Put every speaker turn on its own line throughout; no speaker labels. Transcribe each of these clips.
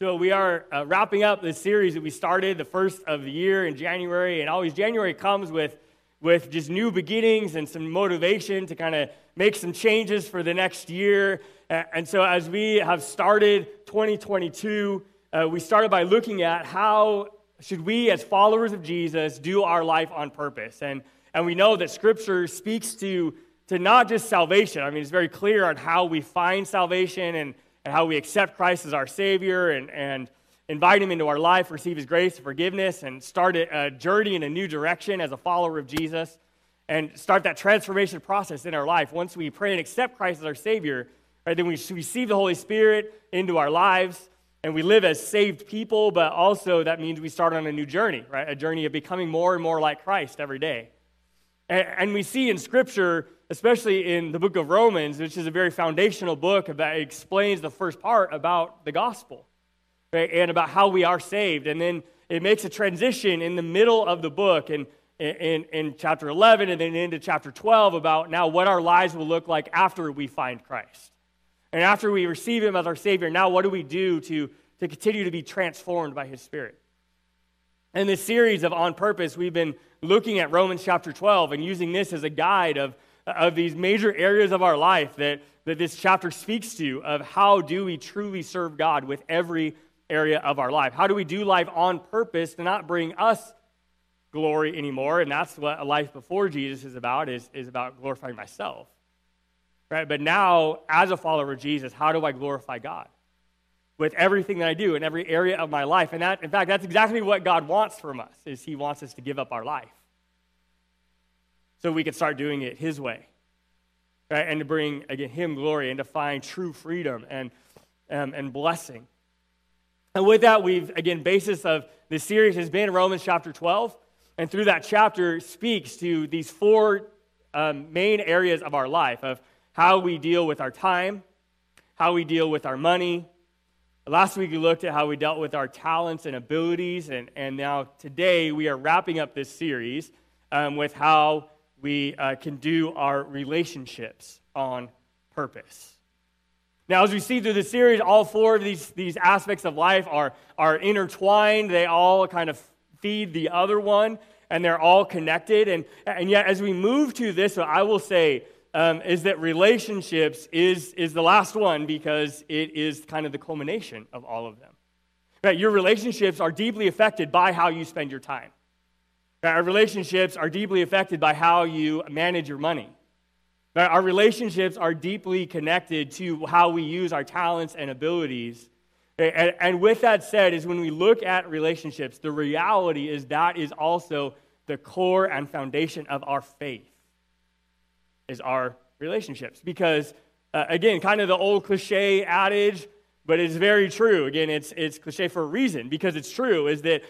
So, we are uh, wrapping up this series that we started the first of the year in January, and always January comes with, with just new beginnings and some motivation to kind of make some changes for the next year. And so, as we have started 2022, uh, we started by looking at how should we, as followers of Jesus, do our life on purpose. And, and we know that Scripture speaks to, to not just salvation. I mean, it's very clear on how we find salvation and and how we accept Christ as our Savior and, and invite Him into our life, receive His grace and forgiveness, and start a journey in a new direction as a follower of Jesus, and start that transformation process in our life. Once we pray and accept Christ as our Savior, right, then we receive the Holy Spirit into our lives, and we live as saved people, but also that means we start on a new journey, right? A journey of becoming more and more like Christ every day. And, we see in Scripture especially in the book of Romans, which is a very foundational book that explains the first part about the gospel right, and about how we are saved. And then it makes a transition in the middle of the book and in, in chapter 11 and then into chapter 12 about now what our lives will look like after we find Christ. And after we receive him as our Savior, now what do we do to, to continue to be transformed by his Spirit? In this series of On Purpose, we've been looking at Romans chapter 12 and using this as a guide of of these major areas of our life that, that this chapter speaks to of how do we truly serve God with every area of our life. How do we do life on purpose to not bring us glory anymore? And that's what a life before Jesus is about, is, is about glorifying myself. Right? But now, as a follower of Jesus, how do I glorify God? With everything that I do in every area of my life. And that, in fact, that's exactly what God wants from us, is he wants us to give up our life so we can start doing it His way, right? And to bring, again, Him glory and to find true freedom and, um, and blessing. And with that, we've, again, basis of this series has been Romans chapter 12. And through that chapter speaks to these four um, main areas of our life of how we deal with our time, how we deal with our money. Last week we looked at how we dealt with our talents and abilities, and, and now today we are wrapping up this series um, with how we uh, can do our relationships on purpose. Now, as we see through the series, all four of these, these aspects of life are, are intertwined. They all kind of feed the other one, and they're all connected. And, and yet, as we move to this, I will say um, is that relationships is, is the last one because it is kind of the culmination of all of them. Right? Your relationships are deeply affected by how you spend your time. Our relationships are deeply affected by how you manage your money. Our relationships are deeply connected to how we use our talents and abilities. And with that said, is when we look at relationships, the reality is that is also the core and foundation of our faith, is our relationships. Because, uh, again, kind of the old cliche adage, but it's very true. Again, it's, it's cliche for a reason, because it's true, is that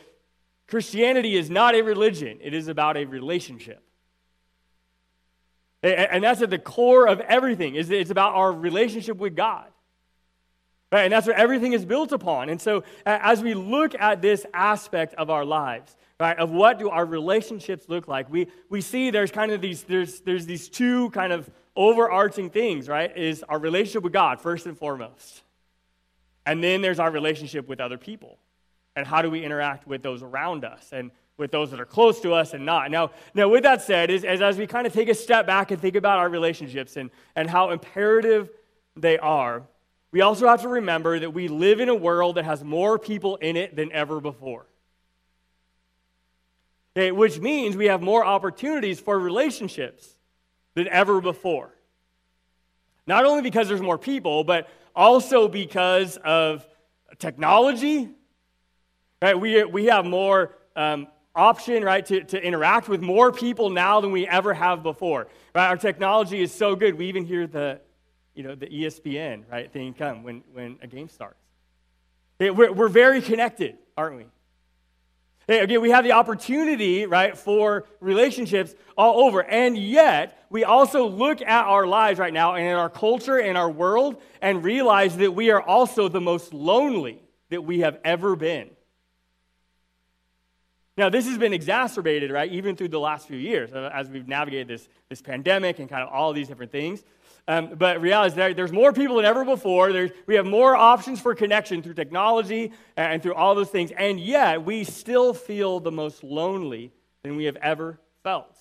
Christianity is not a religion, it is about a relationship. And that's at the core of everything, is it's about our relationship with God. Right? And that's what everything is built upon. And so as we look at this aspect of our lives, right, of what do our relationships look like, we, we see there's kind of these, there's, there's these two kind of overarching things, right? Is our relationship with God, first and foremost. And then there's our relationship with other people and how do we interact with those around us and with those that are close to us and not. Now, now with that said, is, as, as we kind of take a step back and think about our relationships and, and how imperative they are, we also have to remember that we live in a world that has more people in it than ever before. Okay, which means we have more opportunities for relationships than ever before. Not only because there's more people, but also because of technology Right? We, we have more um, option, right, to, to interact with more people now than we ever have before. Right? Our technology is so good. We even hear the, you know, the ESPN, right, thing come when, when a game starts. We're, we're very connected, aren't we? Again, we have the opportunity, right, for relationships all over. And yet, we also look at our lives right now and in our culture and our world and realize that we are also the most lonely that we have ever been. Now, this has been exacerbated, right, even through the last few years uh, as we've navigated this, this pandemic and kind of all these different things. Um, but reality is there, there's more people than ever before. There's, we have more options for connection through technology and through all those things. And yet, we still feel the most lonely than we have ever felt.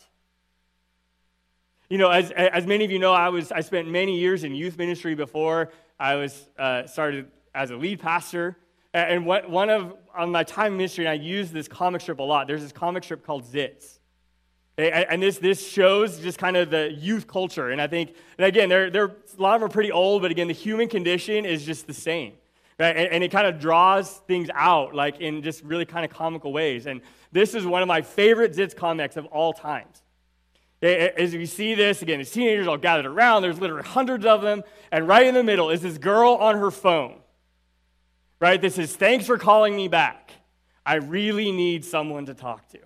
You know, as, as many of you know, I, was, I spent many years in youth ministry before I was uh, started as a lead pastor. And what, one of on my time in ministry, and I use this comic strip a lot. There's this comic strip called Zits. And this, this shows just kind of the youth culture. And I think, and again, they're, they're, a lot of them are pretty old, but again, the human condition is just the same. Right? And, and it kind of draws things out, like in just really kind of comical ways. And this is one of my favorite Zits comics of all times. As you see this, again, the teenagers all gathered around. There's literally hundreds of them. And right in the middle is this girl on her phone. Right? This is, thanks for calling me back. I really need someone to talk to.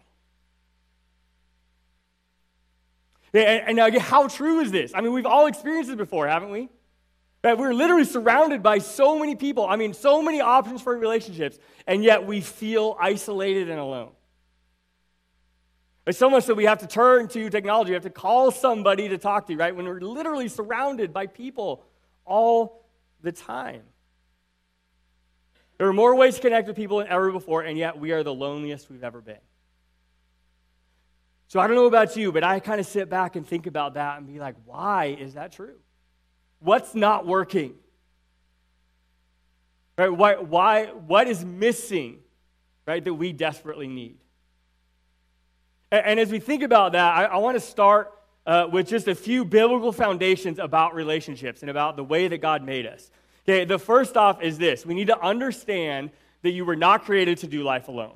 And, now, how true is this? I mean, we've all experienced this before, haven't we? That we're literally surrounded by so many people. I mean, so many options for relationships, and yet we feel isolated and alone. It's so much that we have to turn to technology. We have to call somebody to talk to, right? When we're literally surrounded by people all the time. There are more ways to connect with people than ever before, and yet we are the loneliest we've ever been. So I don't know about you, but I kind of sit back and think about that and be like, why is that true? What's not working? Right? Why, why, what is missing, right, that we desperately need? And, and as we think about that, I, I want to start uh, with just a few biblical foundations about relationships and about the way that God made us. Okay, the first off is this we need to understand that you were not created to do life alone.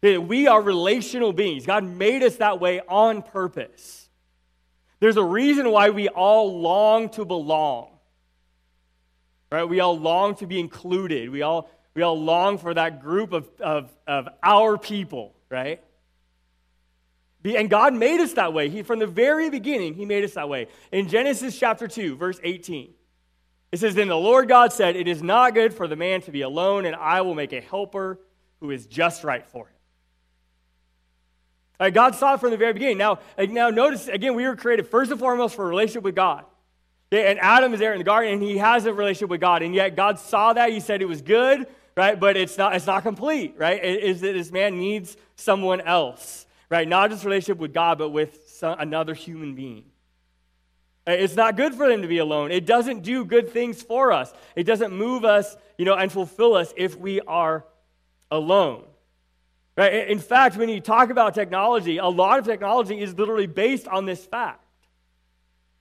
That We are relational beings. God made us that way on purpose. There's a reason why we all long to belong. Right? We all long to be included. We all, we all long for that group of, of, of our people, right? And God made us that way. He, from the very beginning, He made us that way. In Genesis chapter 2, verse 18, it says, Then the Lord God said, It is not good for the man to be alone, and I will make a helper who is just right for him. Right, God saw it from the very beginning. Now, now notice again, we were created first and foremost for a relationship with God. And Adam is there in the garden, and he has a relationship with God, and yet God saw that. He said it was good, right? But it's not, it's not complete, right? It is that this man needs someone else, right? Not just relationship with God, but with some, another human being. Uh, it's not good for them to be alone. It doesn't do good things for us. It doesn't move us, you know, and fulfill us if we are alone. Right? In fact, when you talk about technology, a lot of technology is literally based on this fact.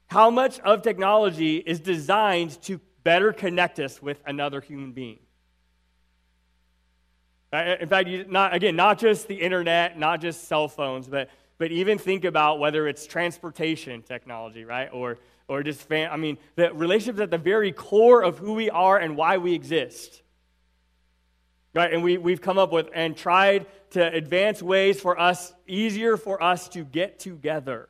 How much of technology is designed to better connect us with another human being? In fact, not, again, not just the internet, not just cell phones, but, but even think about whether it's transportation technology, right? Or, or just, fam- I mean, the relationships at the very core of who we are and why we exist. Right? And we, we've come up with and tried to advance ways for us, easier for us to get together.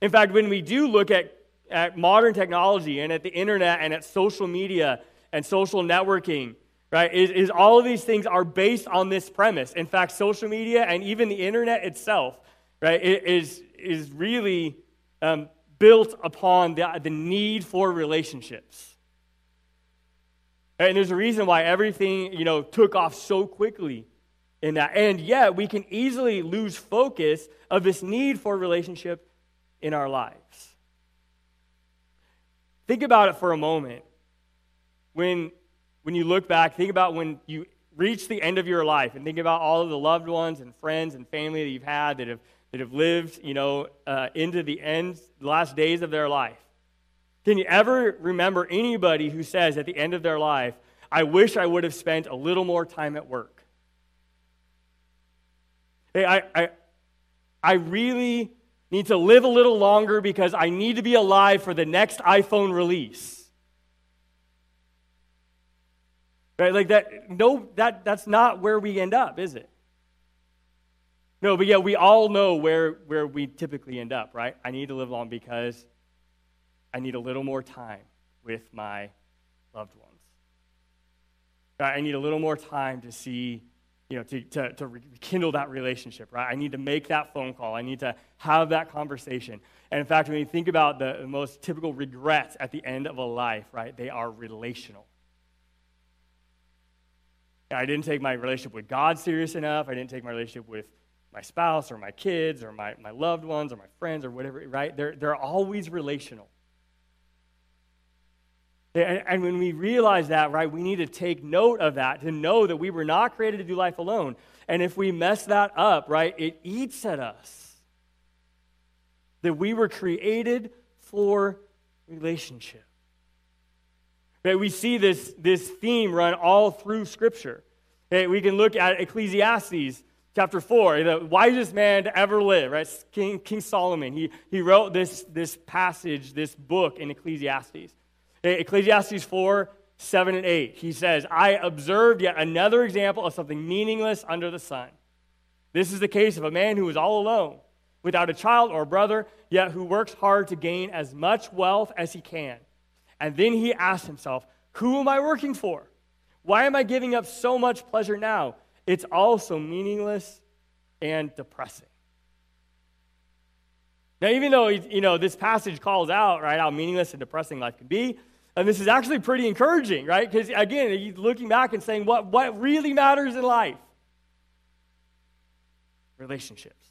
In fact, when we do look at, at modern technology and at the internet and at social media and social networking, right, is, is all of these things are based on this premise. In fact, social media and even the internet itself, right, is, is really um, built upon the, the need for relationships. And there's a reason why everything, you know, took off so quickly in that. And yet, we can easily lose focus of this need for relationship in our lives. Think about it for a moment. When, when you look back, think about when you reach the end of your life and think about all of the loved ones and friends and family that you've had that have, that have lived, you know, uh, into the end, last days of their life. Can you ever remember anybody who says at the end of their life, I wish I would have spent a little more time at work? Hey, I, I, I really need to live a little longer because I need to be alive for the next iPhone release. Right? Like that, no, that, that's not where we end up, is it? No, but yeah, we all know where, where we typically end up, right? I need to live long because I need a little more time with my loved ones. Right? I need a little more time to see you know, to, to, to rekindle that relationship, right? I need to make that phone call. I need to have that conversation. And in fact, when you think about the most typical regrets at the end of a life, right, they are relational. I didn't take my relationship with God serious enough. I didn't take my relationship with my spouse or my kids or my, my loved ones or my friends or whatever, right? They're, they're always relational. And, and when we realize that, right, we need to take note of that to know that we were not created to do life alone. And if we mess that up, right, it eats at us. That we were created for relationship. Right, we see this, this theme run all through Scripture. Okay, we can look at Ecclesiastes chapter 4, the wisest man to ever live, right? King, King Solomon. He, he wrote this, this passage, this book in Ecclesiastes. Eh, Ecclesiastes 4, 7 and 8. He says, I observed yet another example of something meaningless under the sun. This is the case of a man who is all alone, without a child or a brother, yet who works hard to gain as much wealth as he can. And then he asks himself, Who am I working for? Why am I giving up so much pleasure now? It's all so meaningless and depressing. Now, even though you know this passage calls out right how meaningless and depressing life can be, and this is actually pretty encouraging, right? Because again, he's looking back and saying what, what really matters in life? Relationships.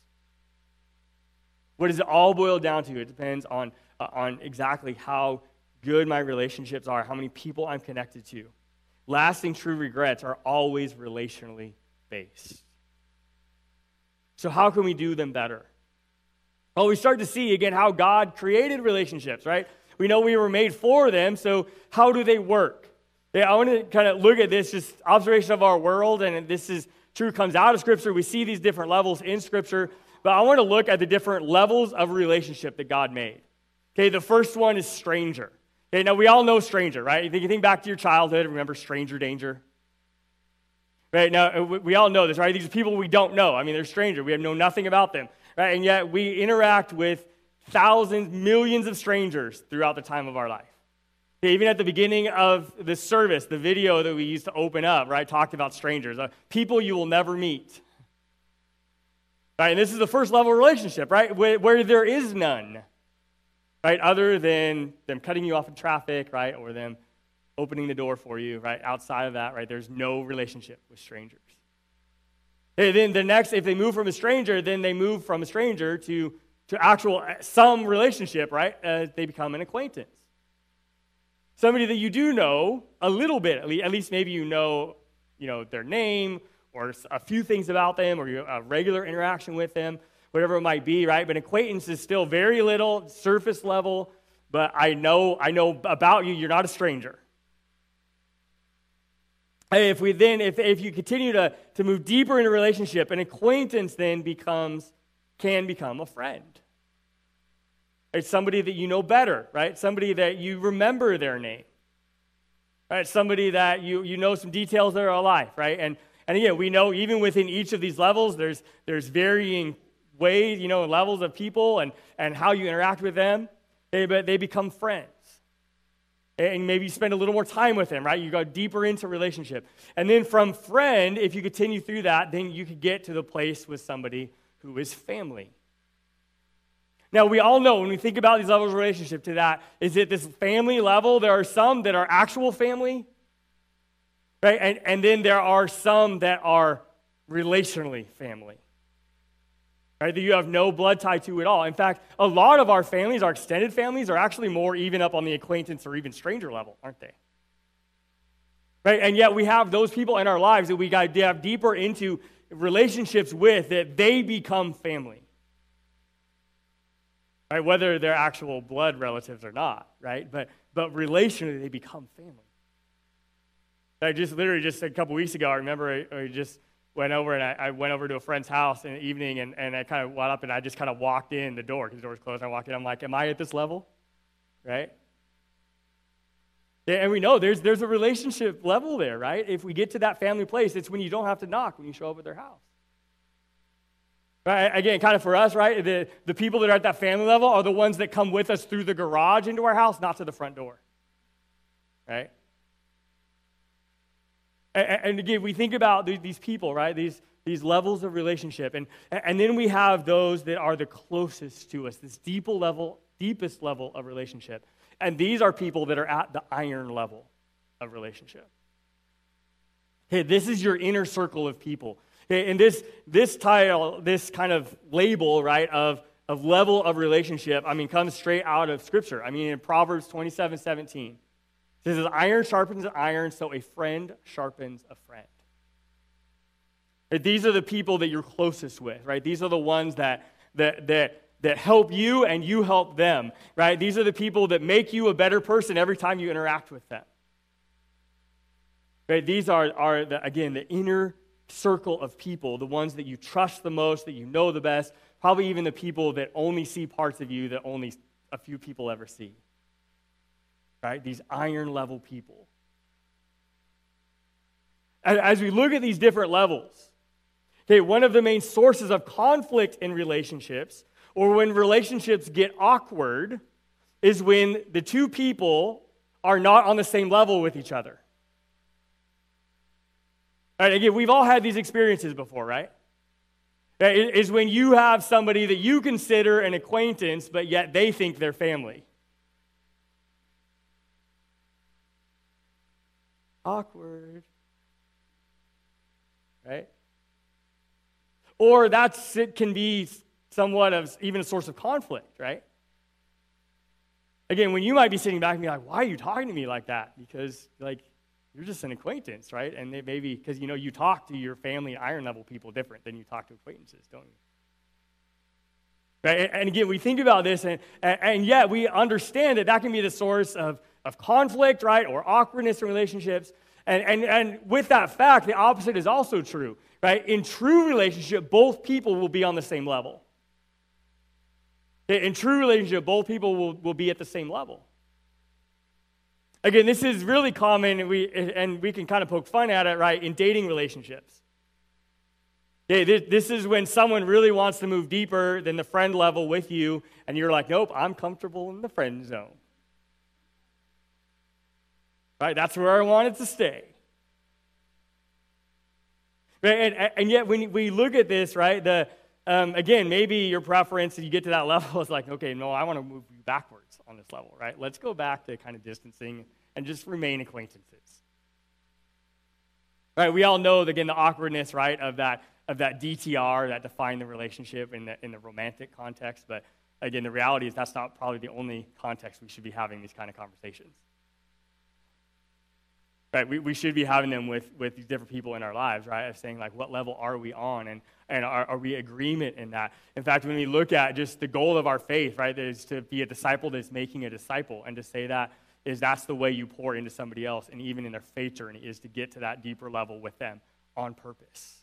What does it all boil down to? It depends on, uh, on exactly how good my relationships are, how many people I'm connected to. Lasting true regrets are always relationally based. So, how can we do them better? Well, we start to see again how God created relationships, right? We know we were made for them, so how do they work? Yeah, I want to kind of look at this, just observation of our world, and this is true, comes out of Scripture. We see these different levels in Scripture, but I want to look at the different levels of relationship that God made. Okay, the first one is stranger. Okay, now we all know stranger, right? If you think back to your childhood, remember stranger danger? Right, now we all know this, right? These are people we don't know. I mean, they're stranger. We have know nothing about them, right? And yet we interact with thousands, millions of strangers throughout the time of our life. Okay, even at the beginning of the service, the video that we used to open up, right, talked about strangers, uh, people you will never meet. Right, and this is the first level relationship, right, where, where there is none right? Other than them cutting you off in traffic, right? Or them opening the door for you, right? Outside of that, right? There's no relationship with strangers. And then the next, if they move from a stranger, then they move from a stranger to, to actual, some relationship, right? Uh, they become an acquaintance. Somebody that you do know a little bit, at least at least maybe you know, you know their name or a few things about them or you a regular interaction with them whatever it might be, right? But acquaintance is still very little, surface level, but I know, I know about you, you're not a stranger. If we then, if, if you continue to, to move deeper in a relationship, an acquaintance then becomes, can become a friend. It's somebody that you know better, right? Somebody that you remember their name. Right? Somebody that you, you know some details of their life, right? And, and again, we know even within each of these levels, there's, there's varying ways, you know, levels of people and, and how you interact with them, they, they become friends. And maybe you spend a little more time with them, right? You go deeper into relationship. And then from friend, if you continue through that, then you could get to the place with somebody who is family. Now, we all know when we think about these levels of relationship to that, is it this family level? There are some that are actual family, right? And, and then there are some that are relationally family right, that you have no blood tie to at all. In fact, a lot of our families, our extended families, are actually more even up on the acquaintance or even stranger level, aren't they? Right? And yet we have those people in our lives that we got to have deeper into relationships with that they become family. Right? Whether they're actual blood relatives or not, right? But but relationally they become family. I just literally just a couple weeks ago, I remember I, I just went over and I, I, went over to a friend's house in the evening and, and I kind of went up and I just kind of walked in the door because the door was closed. I walked in. I'm like, am I at this level? Right? And we know there's, there's a relationship level there, right? If we get to that family place, it's when you don't have to knock when you show up at their house. Right? Again, kind of for us, right? The, the people that are at that family level are the ones that come with us through the garage into our house, not to the front door. Right? And, and again, we think about these people, right? These, these levels of relationship. And, and then we have those that are the closest to us, this deeper level, deepest level of relationship. And these are people that are at the iron level of relationship. Okay, this is your inner circle of people. Okay, and this, this title, this kind of label, right, of, of level of relationship, I mean, comes straight out of Scripture. I mean, in Proverbs 27 17, it says, Iron sharpens iron, so a friend sharpens a friend. These are the people that you're closest with, right? These are the ones that, that, that, that help you and you help them, right? These are the people that make you a better person every time you interact with them. Right? These are, are the, again, the inner circle of people, the ones that you trust the most, that you know the best, probably even the people that only see parts of you that only a few people ever see. Right? These iron level people. As we look at these different levels, Okay, one of the main sources of conflict in relationships, or when relationships get awkward, is when the two people are not on the same level with each other. Right, again, we've all had these experiences before, right? Is when you have somebody that you consider an acquaintance, but yet they think they're family. Awkward. Right? Or that's, it can be somewhat of even a source of conflict, right? Again, when you might be sitting back and be like, why are you talking to me like that? Because, like, you're just an acquaintance, right? And maybe, because, you know, you talk to your family iron level people different than you talk to acquaintances, don't you? Right? And again, we think about this, and, and yet we understand that that can be the source of, of conflict, right? Or awkwardness in relationships. And, and, and with that fact, the opposite is also true right? In true relationship, both people will be on the same level. In true relationship, both people will, will be at the same level. Again, this is really common, and we, and we can kind of poke fun at it, right, in dating relationships. Yeah, this is when someone really wants to move deeper than the friend level with you, and you're like, nope, I'm comfortable in the friend zone. Right? That's where I wanted to stay. Right? And, and yet, when we look at this, right, the, um, again, maybe your preference, if you get to that level, is like, okay, no, I want to move you backwards on this level, right? Let's go back to kind of distancing and just remain acquaintances. Right, we all know, again, the awkwardness, right, of that, of that DTR that defined the relationship in the, in the romantic context. But again, the reality is that's not probably the only context we should be having these kind of conversations. Right? We, we should be having them with, with these different people in our lives, right? Of saying, like, what level are we on? And, and are, are we agreement in that? In fact, when we look at just the goal of our faith, right, is to be a disciple that's making a disciple. And to say that is that's the way you pour into somebody else, and even in their faith journey, is to get to that deeper level with them on purpose.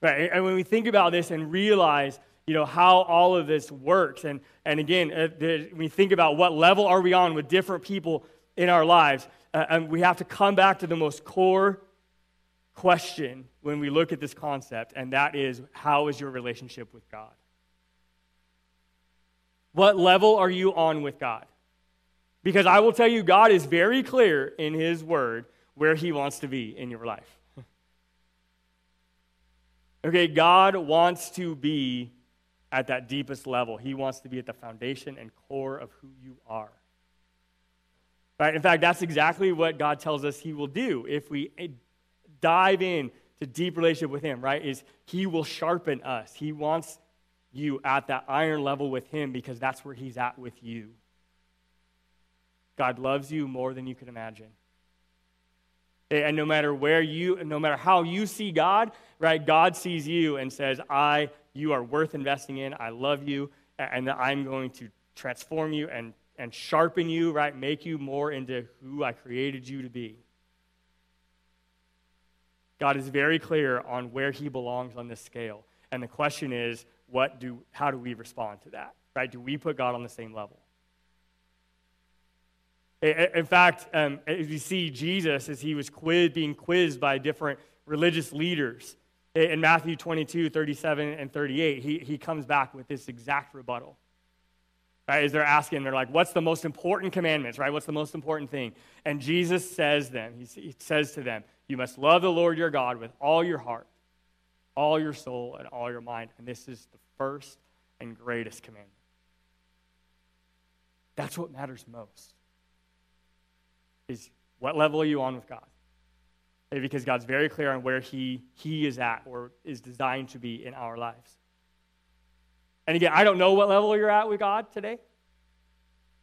Right? And when we think about this and realize you know how all of this works and and again uh, the, we think about what level are we on with different people in our lives. Uh, and we have to come back to the most core question when we look at this concept, and that is how is your relationship with God? What level are you on with God? Because I will tell you, God is very clear in His Word where He wants to be in your life. okay, God wants to be at that deepest level, He wants to be at the foundation and core of who you are. Right? In fact, that's exactly what God tells us He will do if we eh, dive in to deep relationship with Him, right? Is He will sharpen us. He wants you at that iron level with Him because that's where He's at with you. God loves you more than you can imagine. Eh, and no matter where you, no matter how you see God, right, God sees you and says, I, you are worth investing in. I love you, and I'm going to transform you and and sharpen you, right? Make you more into who I created you to be. God is very clear on where he belongs on this scale. And the question is, what do, how do we respond to that? Right? Do we put God on the same level? In fact, um, as you see Jesus as he was quiz, being quizzed by different religious leaders in Matthew 22, 37, and 38, he, he comes back with this exact rebuttal. Right? As they're asking, they're like, what's the most important commandments, right? What's the most important thing? And Jesus says them, he, says to them, you must love the Lord your God with all your heart, all your soul, and all your mind. And this is the first and greatest commandment. That's what matters most. Is what level are you on with God? Because God's very clear on where he, he is at or is designed to be in our lives. And again, I don't know what level you're at with God today.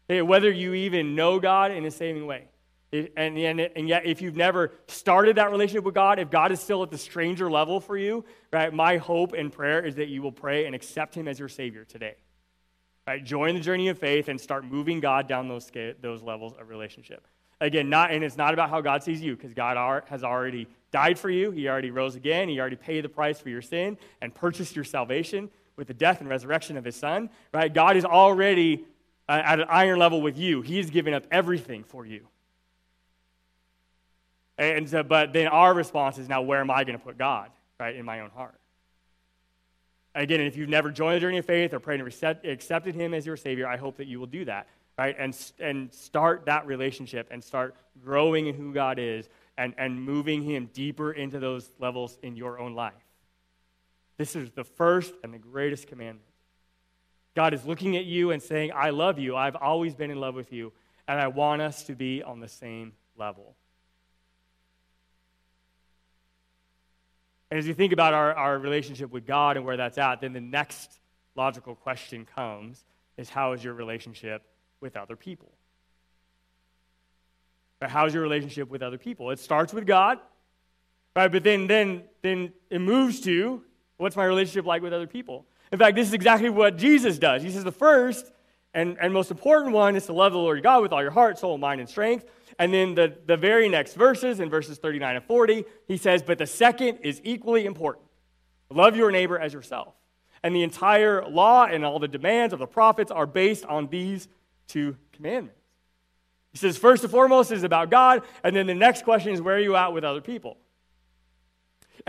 Whether you even know God in a saving way. And, and, and yet, if you've never started that relationship with God, if God is still at the stranger level for you, right, my hope and prayer is that you will pray and accept Him as your Savior today. Right? Join the journey of faith and start moving God down those, those levels of relationship. Again, not, and it's not about how God sees you, because God are, has already died for you. He already rose again. He already paid the price for your sin and purchased your salvation with the death and resurrection of his son, right? God is already uh, at an iron level with you. He's given up everything for you. And so, but then our response is now, where am I going to put God, right, in my own heart? Again, if you've never joined the journey of faith or prayed and accepted Him as your Savior, I hope that you will do that, right? And, and start that relationship and start growing in who God is and, and moving Him deeper into those levels in your own life. This is the first and the greatest commandment. God is looking at you and saying, I love you. I've always been in love with you, and I want us to be on the same level. And as you think about our, our relationship with God and where that's at, then the next logical question comes is how is your relationship with other people? How's your relationship with other people? It starts with God, right? But then, then, then it moves to What's my relationship like with other people? In fact, this is exactly what Jesus does. He says the first and, and most important one is to love the Lord God with all your heart, soul, mind, and strength. And then the, the very next verses, in verses 39 and 40, he says, But the second is equally important love your neighbor as yourself. And the entire law and all the demands of the prophets are based on these two commandments. He says, first and foremost is about God, and then the next question is, where are you at with other people?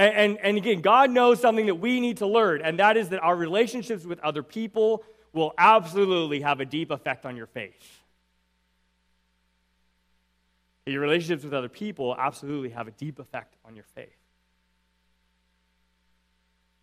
And, and, and, again, God knows something that we need to learn, and that is that our relationships with other people will absolutely have a deep effect on your faith. Your relationships with other people absolutely have a deep effect on your faith.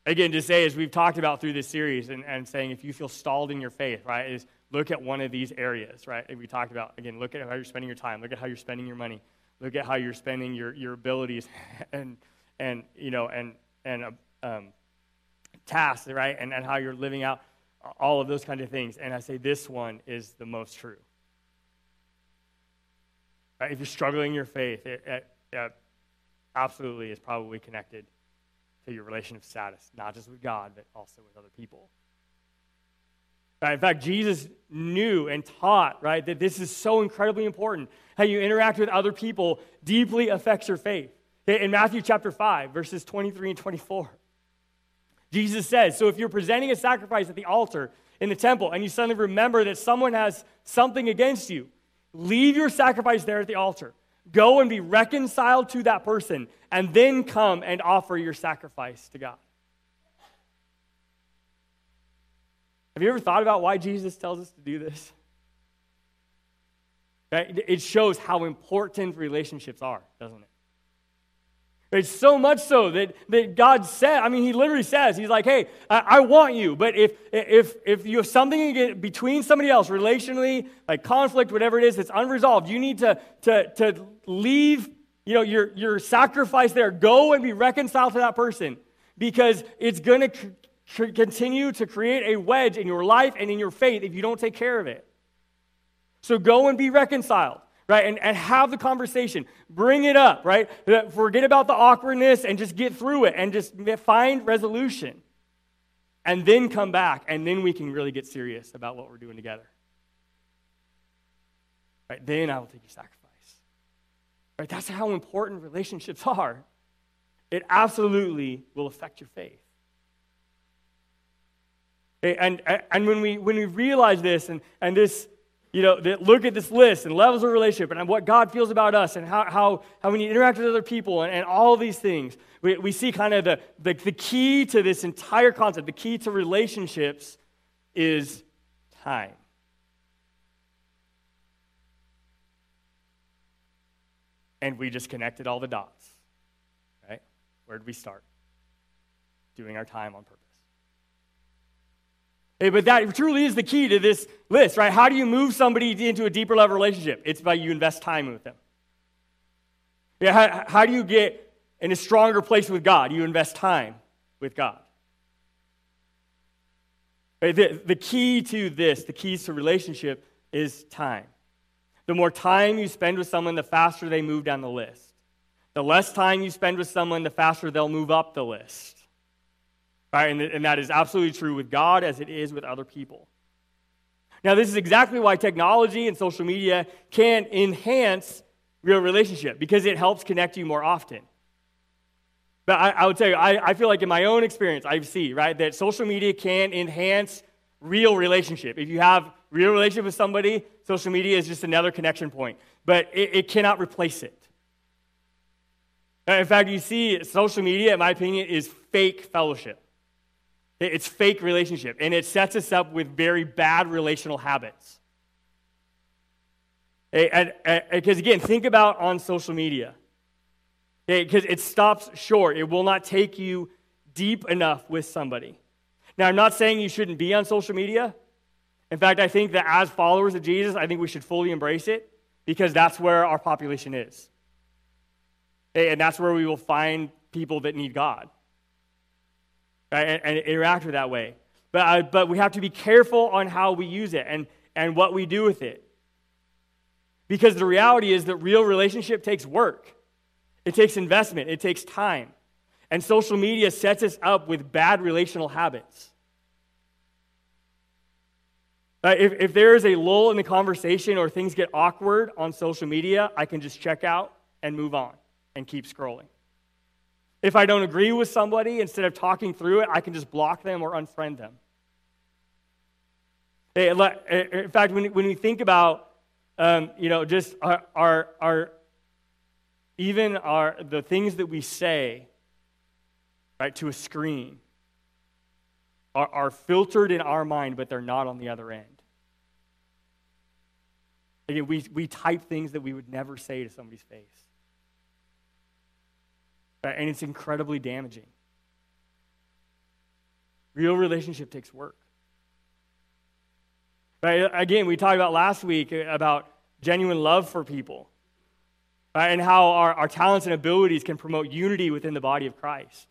Again, to say, as we've talked about through this series, and, and saying if you feel stalled in your faith, right, is look at one of these areas, right? And we talked about, again, look at how you're spending your time, look at how you're spending your money, look at how you're spending your, your abilities, and and you know and and uh, um, tasks, right? And, and how you're living out all of those kind of things. And I say this one is the most true. Right? If you're struggling in your faith, it, it, it absolutely is probably connected to your relationship status, not just with God, but also with other people. Right? In fact, Jesus knew and taught, right, that this is so incredibly important. How you interact with other people deeply affects your faith. In Matthew chapter 5, verses 23 and 24, Jesus says, So if you're presenting a sacrifice at the altar in the temple and you suddenly remember that someone has something against you, leave your sacrifice there at the altar. Go and be reconciled to that person, and then come and offer your sacrifice to God. Have you ever thought about why Jesus tells us to do this? It shows how important relationships are, doesn't it? It's so much so that, that God said, I mean, He literally says, He's like, hey, I, I want you, but if, if, if you have something between somebody else, relationally, like conflict, whatever it is, that's unresolved, you need to, to, to leave you know, your, your sacrifice there. Go and be reconciled to that person because it's going to continue to create a wedge in your life and in your faith if you don't take care of it. So go and be reconciled right? And, and have the conversation. Bring it up, right? Forget about the awkwardness and just get through it and just find resolution. And then come back, and then we can really get serious about what we're doing together. Right? Then I will take your sacrifice. Right? That's how important relationships are. It absolutely will affect your faith. And, and when, we, when we realize this, and, and this you know, look at this list and levels of relationship and what God feels about us and how, how, how we need to interact with other people and, and all these things. We, we see kind of the, the, the key to this entire concept, the key to relationships is time. And we just connected all the dots, right? Where did we start? Doing our time on purpose. Hey, but that truly is the key to this list, right? How do you move somebody into a deeper level relationship? It's by you invest time with them. Yeah, how, how do you get in a stronger place with God? You invest time with God. Eh, the, the key to this, the keys to relationship, is time. The more time you spend with someone, the faster they move down the list. The less time you spend with someone, the faster they'll move up the list. Right? And, and that is absolutely true with God as it is with other people. Now, this is exactly why technology and social media can enhance real relationship because it helps connect you more often. But I, I would tell you, I, I feel like in my own experience, I see, right, that social media can enhance real relationship. If you have real relationship with somebody, social media is just another connection point. But it, it cannot replace it. In fact, you see, social media, in my opinion, is fake fellowship. It's fake relationship, and it sets us up with very bad relational habits. Because, again, think about on social media. Because it stops short, it will not take you deep enough with somebody. Now, I'm not saying you shouldn't be on social media. In fact, I think that as followers of Jesus, I think we should fully embrace it because that's where our population is. And that's where we will find people that need God? And, and interact with that way. But, I, but we have to be careful on how we use it and, and what we do with it. Because the reality is that real relationship takes work, it takes investment, it takes time. And social media sets us up with bad relational habits. Uh, if, if there is a lull in the conversation or things get awkward on social media, I can just check out and move on and keep scrolling. If I don't agree with somebody, instead of talking through it, I can just block them or unfriend them. In fact, when, we think about, um, you know, just our, our, our, even our, the things that we say, right, to a screen, are, are filtered in our mind, but they're not on the other end. Again, we, we type things that we would never say to somebody's face. Right? And it's incredibly damaging. Real relationship takes work. Right? Again, we talked about last week uh, about genuine love for people right? and how our, our talents and abilities can promote unity within the body of Christ.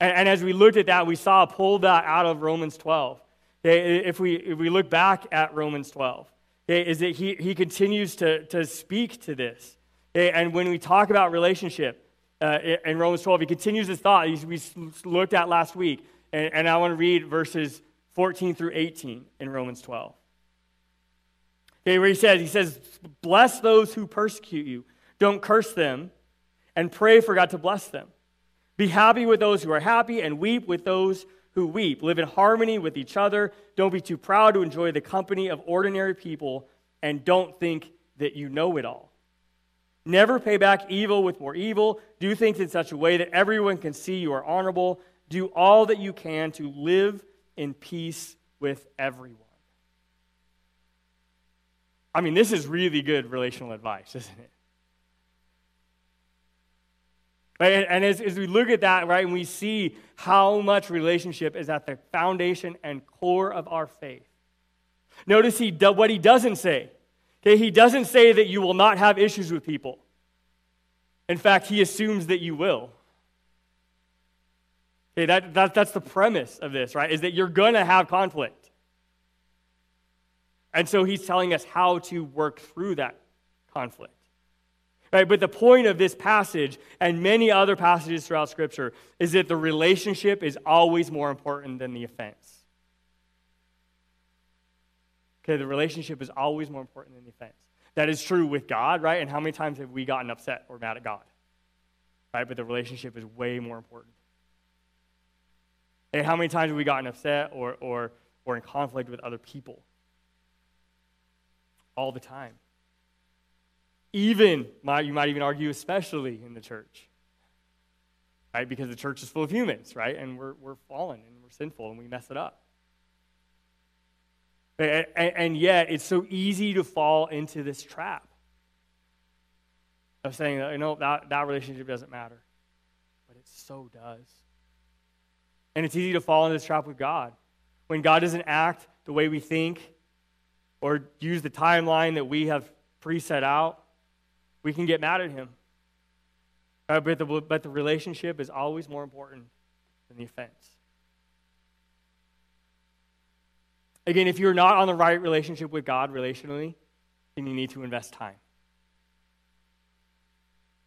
And, and, as we looked at that, we saw pull that out of Romans 12. Okay, if, we, if we look back at Romans 12, okay, is that he, he continues to, to speak to this. Okay, and when we talk about relationship uh, in Romans 12, he continues his thought we looked at last week. And, and I want to read verses 14 through 18 in Romans 12. Okay, where he says, he says, bless those who persecute you. Don't curse them, and pray for God to bless them. Be happy with those who are happy and weep with those who weep. Live in harmony with each other. Don't be too proud to enjoy the company of ordinary people and don't think that you know it all. Never pay back evil with more evil. Do things in such a way that everyone can see you are honorable. Do all that you can to live in peace with everyone. I mean, this is really good relational advice, isn't it? Right? And, as, as we look at that, right, and we see how much relationship is at the foundation and core of our faith. Notice he, what he doesn't say. He doesn't say that you will not have issues with people. In fact, he assumes that you will. Okay, that, that, that's the premise of this, right? Is that you're going to have conflict. And so he's telling us how to work through that conflict. Right? But the point of this passage and many other passages throughout Scripture is that the relationship is always more important than the offense. Okay, the relationship is always more important than the offense. That is true with God, right? And how many times have we gotten upset or mad at God? Right? But the relationship is way more important. And how many times have we gotten upset or, or, or in conflict with other people? All the time. Even, you might even argue, especially in the church. Right? Because the church is full of humans, right? And we're, we're fallen and we're sinful and we mess it up. And, yet, it's so easy to fall into this trap. of saying, you know, that, that relationship doesn't matter. But it so does. And it's easy to fall into this trap with God. When God doesn't act the way we think or use the timeline that we have preset out, we can get mad at Him. Uh, but, the, but the relationship is always more important than the offense. Again, if you're not on the right relationship with God relationally, then you need to invest time.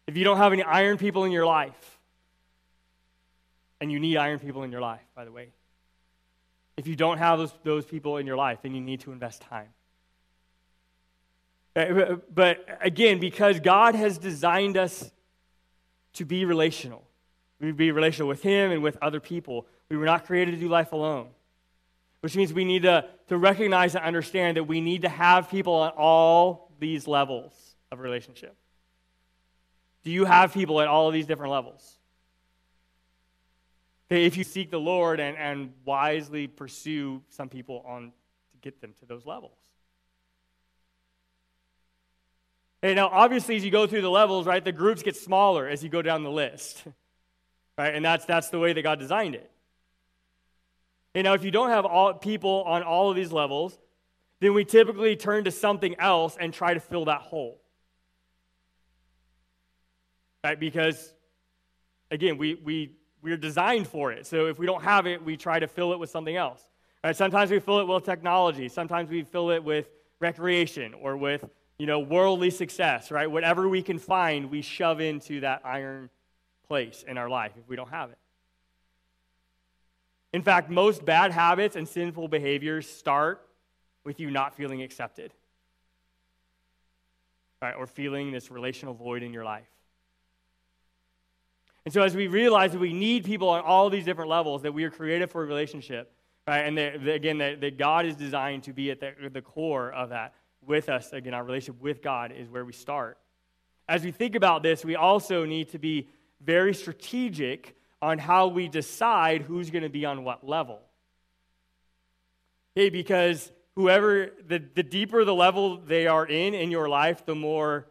If you don't have any iron people in your life, and you need iron people in your life, by the way, if you don't have those, those people in your life, then you need to invest time. Uh, but again, because God has designed us to be relational, we be relational with Him and with other people. We were not created to do life alone which means we need to, to recognize and understand that we need to have people on all these levels of relationship. Do you have people at all of these different levels? If you seek the Lord and, and wisely pursue some people on to get them to those levels. Okay, now obviously as you go through the levels, right, the groups get smaller as you go down the list. Right? And that's that's the way that God designed it. You know, if you don't have all people on all of these levels, then we typically turn to something else and try to fill that hole. Right? Because, again, we, we, we're designed for it. So if we don't have it, we try to fill it with something else. Right? Sometimes we fill it with technology. Sometimes we fill it with recreation or with, you know, worldly success, right? Whatever we can find, we shove into that iron place in our life if we don't have it. In fact, most bad habits and sinful behaviors start with you not feeling accepted. Right, or feeling this relational void in your life. And so, as we realize that we need people on all these different levels, that we are created for a relationship, right? And that, that again, that, that, God is designed to be at the, the core of that with us. Again, our relationship with God is where we start. As we think about this, we also need to be very strategic on how we decide who's going to be on what level. Okay, because whoever, the, the deeper the level they are in in your life, the more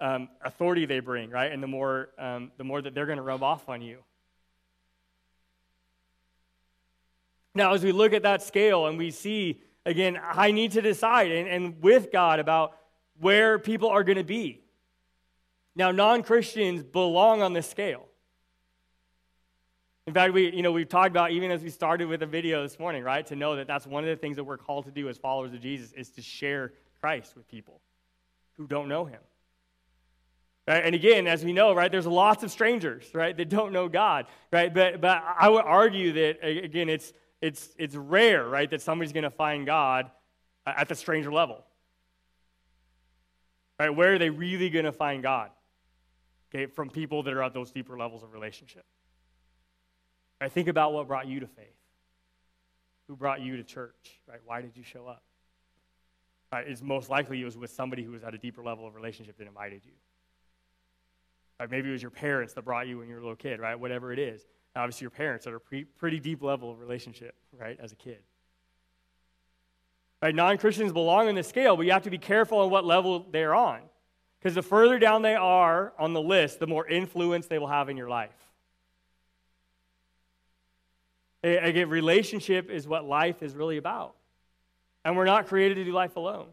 um, authority they bring, right? And the more, um, the more that they're going to rub off on you. Now, as we look at that scale and we see, again, I need to decide and, and with God about where people are going to be. Now, non Christians belong on this scale. In fact, we, you know, we've talked about, even as we started with the video this morning, right, to know that that's one of the things that we're called to do as followers of Jesus is to share Christ with people who don't know him. Right? And again, as we know, right, there's lots of strangers, right, that don't know God, right? But, but I would argue that, again, it's, it's, it's rare, right, that somebody's going to find God at the stranger level. Right? Where are they really going to find God? Okay, from people that are at those deeper levels of relationship. Right? Think about what brought you to faith. Who brought you to church? Right? Why did you show up? Right? It's most likely it was with somebody who was at a deeper level of relationship that invited you. Right? Maybe it was your parents that brought you when you were a little kid, right? Whatever it is. obviously, your parents are a pre- pretty deep level of relationship, right, as a kid. Right? Non Christians belong on the scale, but you have to be careful on what level they're on. Because the further down they are on the list, the more influence they will have in your life. Again, relationship is what life is really about. And we're not created to do life alone.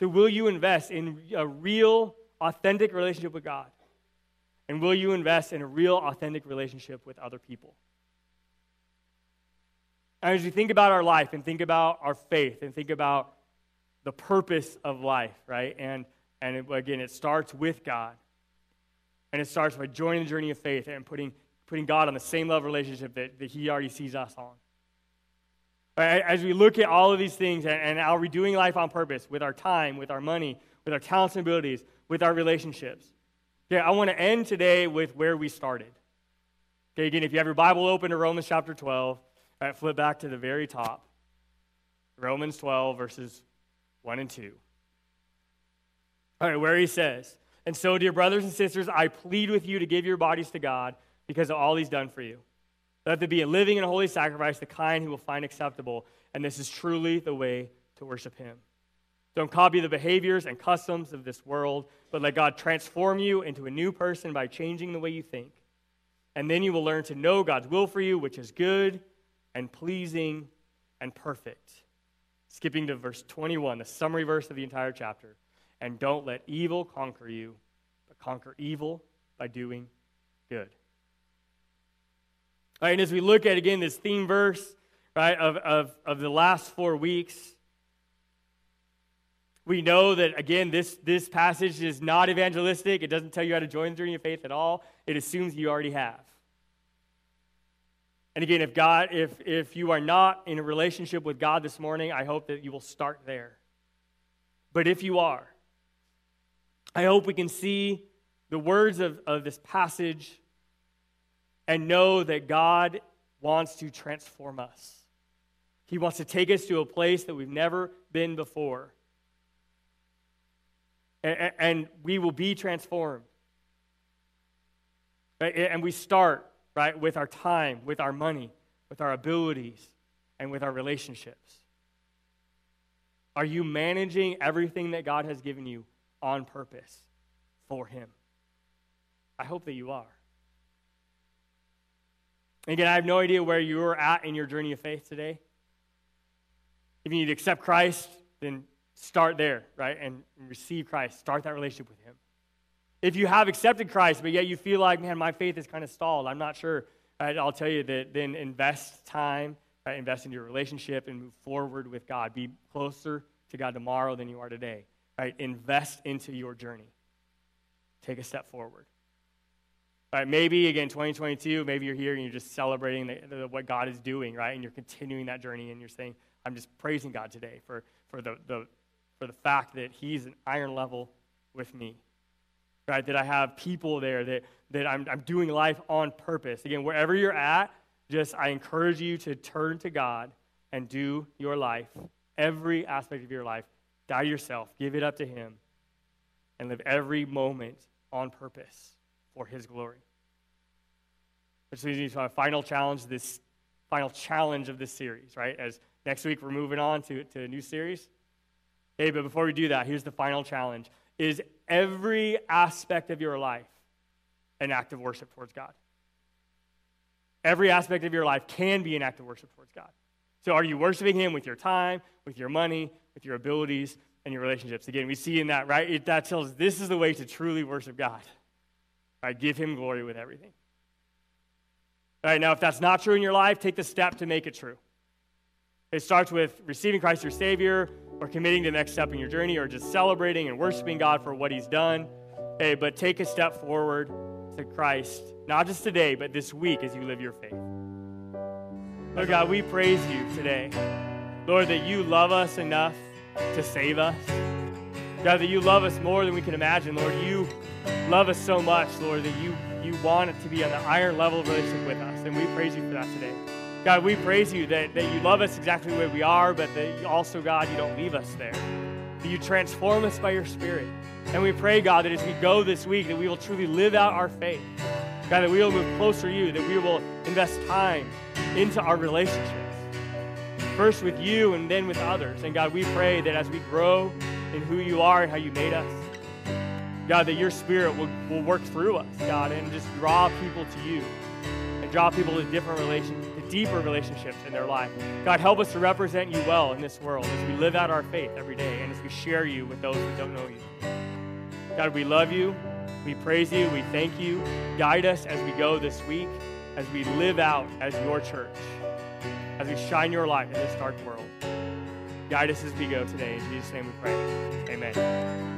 So, will you invest in a real, authentic relationship with God? And will you invest in a real, authentic relationship with other people? And as you think about our life and think about our faith and think about the purpose of life, right? And, and again, it starts with God. And it starts by joining the journey of faith and putting putting God on the same level relationship that, that He already sees us on. As we look at all of these things, and, and are we doing life on purpose with our time, with our money, with our talents and abilities, with our relationships? Okay, I want to end today with where we started. Okay, again, if you have your Bible open to Romans chapter 12, right, flip back to the very top. Romans 12, verses 1 and 2. All right, where he says, And so, dear brothers and sisters, I plead with you to give your bodies to God because of all he's done for you. Let there be a living and holy sacrifice, the kind he will find acceptable. And this is truly the way to worship him. Don't copy the behaviors and customs of this world, but let God transform you into a new person by changing the way you think. And then you will learn to know God's will for you, which is good and pleasing and perfect. Skipping to verse 21, the summary verse of the entire chapter. And don't let evil conquer you, but conquer evil by doing good. Right, and as we look at again this theme verse, right, of, of, of the last four weeks, we know that, again, this, this passage is not evangelistic. It doesn't tell you how to join the journey of faith at all. It assumes you already have. And again, if God, if, if you are not in a relationship with God this morning, I hope that you will start there. But if you are, I hope we can see the words of, of this passage and know that God wants to transform us. He wants to take us to a place that we've never been before and, and we will be transformed. And we start, right, with our time, with our money, with our abilities, and with our relationships. Are you managing everything that God has given you on purpose for Him? I hope that you are. Again, I have no idea where you're at in your journey of faith today. If you need to accept Christ, then start there, right? And receive Christ. Start that relationship with Him. If you have accepted Christ, but yet you feel like, man, my faith is kind of stalled, I'm not sure, right? I'll tell you that then invest time, right? invest in your relationship and move forward with God. Be closer to God tomorrow than you are today, right? Invest into your journey. Take a step forward. Right, maybe again 2022 maybe you're here and you're just celebrating the, the, what god is doing right and you're continuing that journey and you're saying i'm just praising god today for, for the, the, for the fact that he's an iron level with me. Right? That I have people there, that, that I'm, I'm doing life on purpose. Again, wherever you're at, just I encourage you to turn to God and do your life, every aspect of your life. Die yourself, give it up to Him, and live every moment on purpose for His glory. Which leads me to our final challenge, this final challenge of this series, right? As next week we're moving on to, to a new series. Hey, but before we do that, here's the final challenge Is every aspect of your life an act of worship towards God? Every aspect of your life can be an act of worship towards God. So, are you worshiping Him with your time, with your money, with your abilities, and your relationships? Again, we see in that, right? It, that tells us this is the way to truly worship God. Right? Give Him glory with everything. All right, now, if that's not true in your life, take the step to make it true. It starts with receiving Christ your Savior, or committing to the next step in your journey or just celebrating and worshiping God for what He's done. Hey, but take a step forward to Christ, not just today, but this week as you live your faith. Lord God, we praise you today. Lord, that you love us enough to save us. God, that you love us more than we can imagine. Lord, you love us so much, Lord, that you, you want it to be on the iron level of relationship with us. And we praise you for that today. God, we praise you that, that you love us exactly the way we are, but that also, God, you don't leave us there. That you transform us by your Spirit. And we pray, God, that as we go this week, that we will truly live out our faith. God, that we will move closer to you, that we will invest time into our relationships. First with you and then with others. And God, we pray that as we grow in who you are and how you made us, God, that your spirit will, will work through us, God, and just draw people to you and draw people to different relations deeper relationships in their life. God, help us to represent you well in this world as we live out our faith every day and as we share you with those who don't know you. God, we love you. We praise you. We thank you. Guide us as we go this week, as we live out as your church, as we shine your light in this dark world. Guide us as we go today. In Jesus' name we pray. Amen.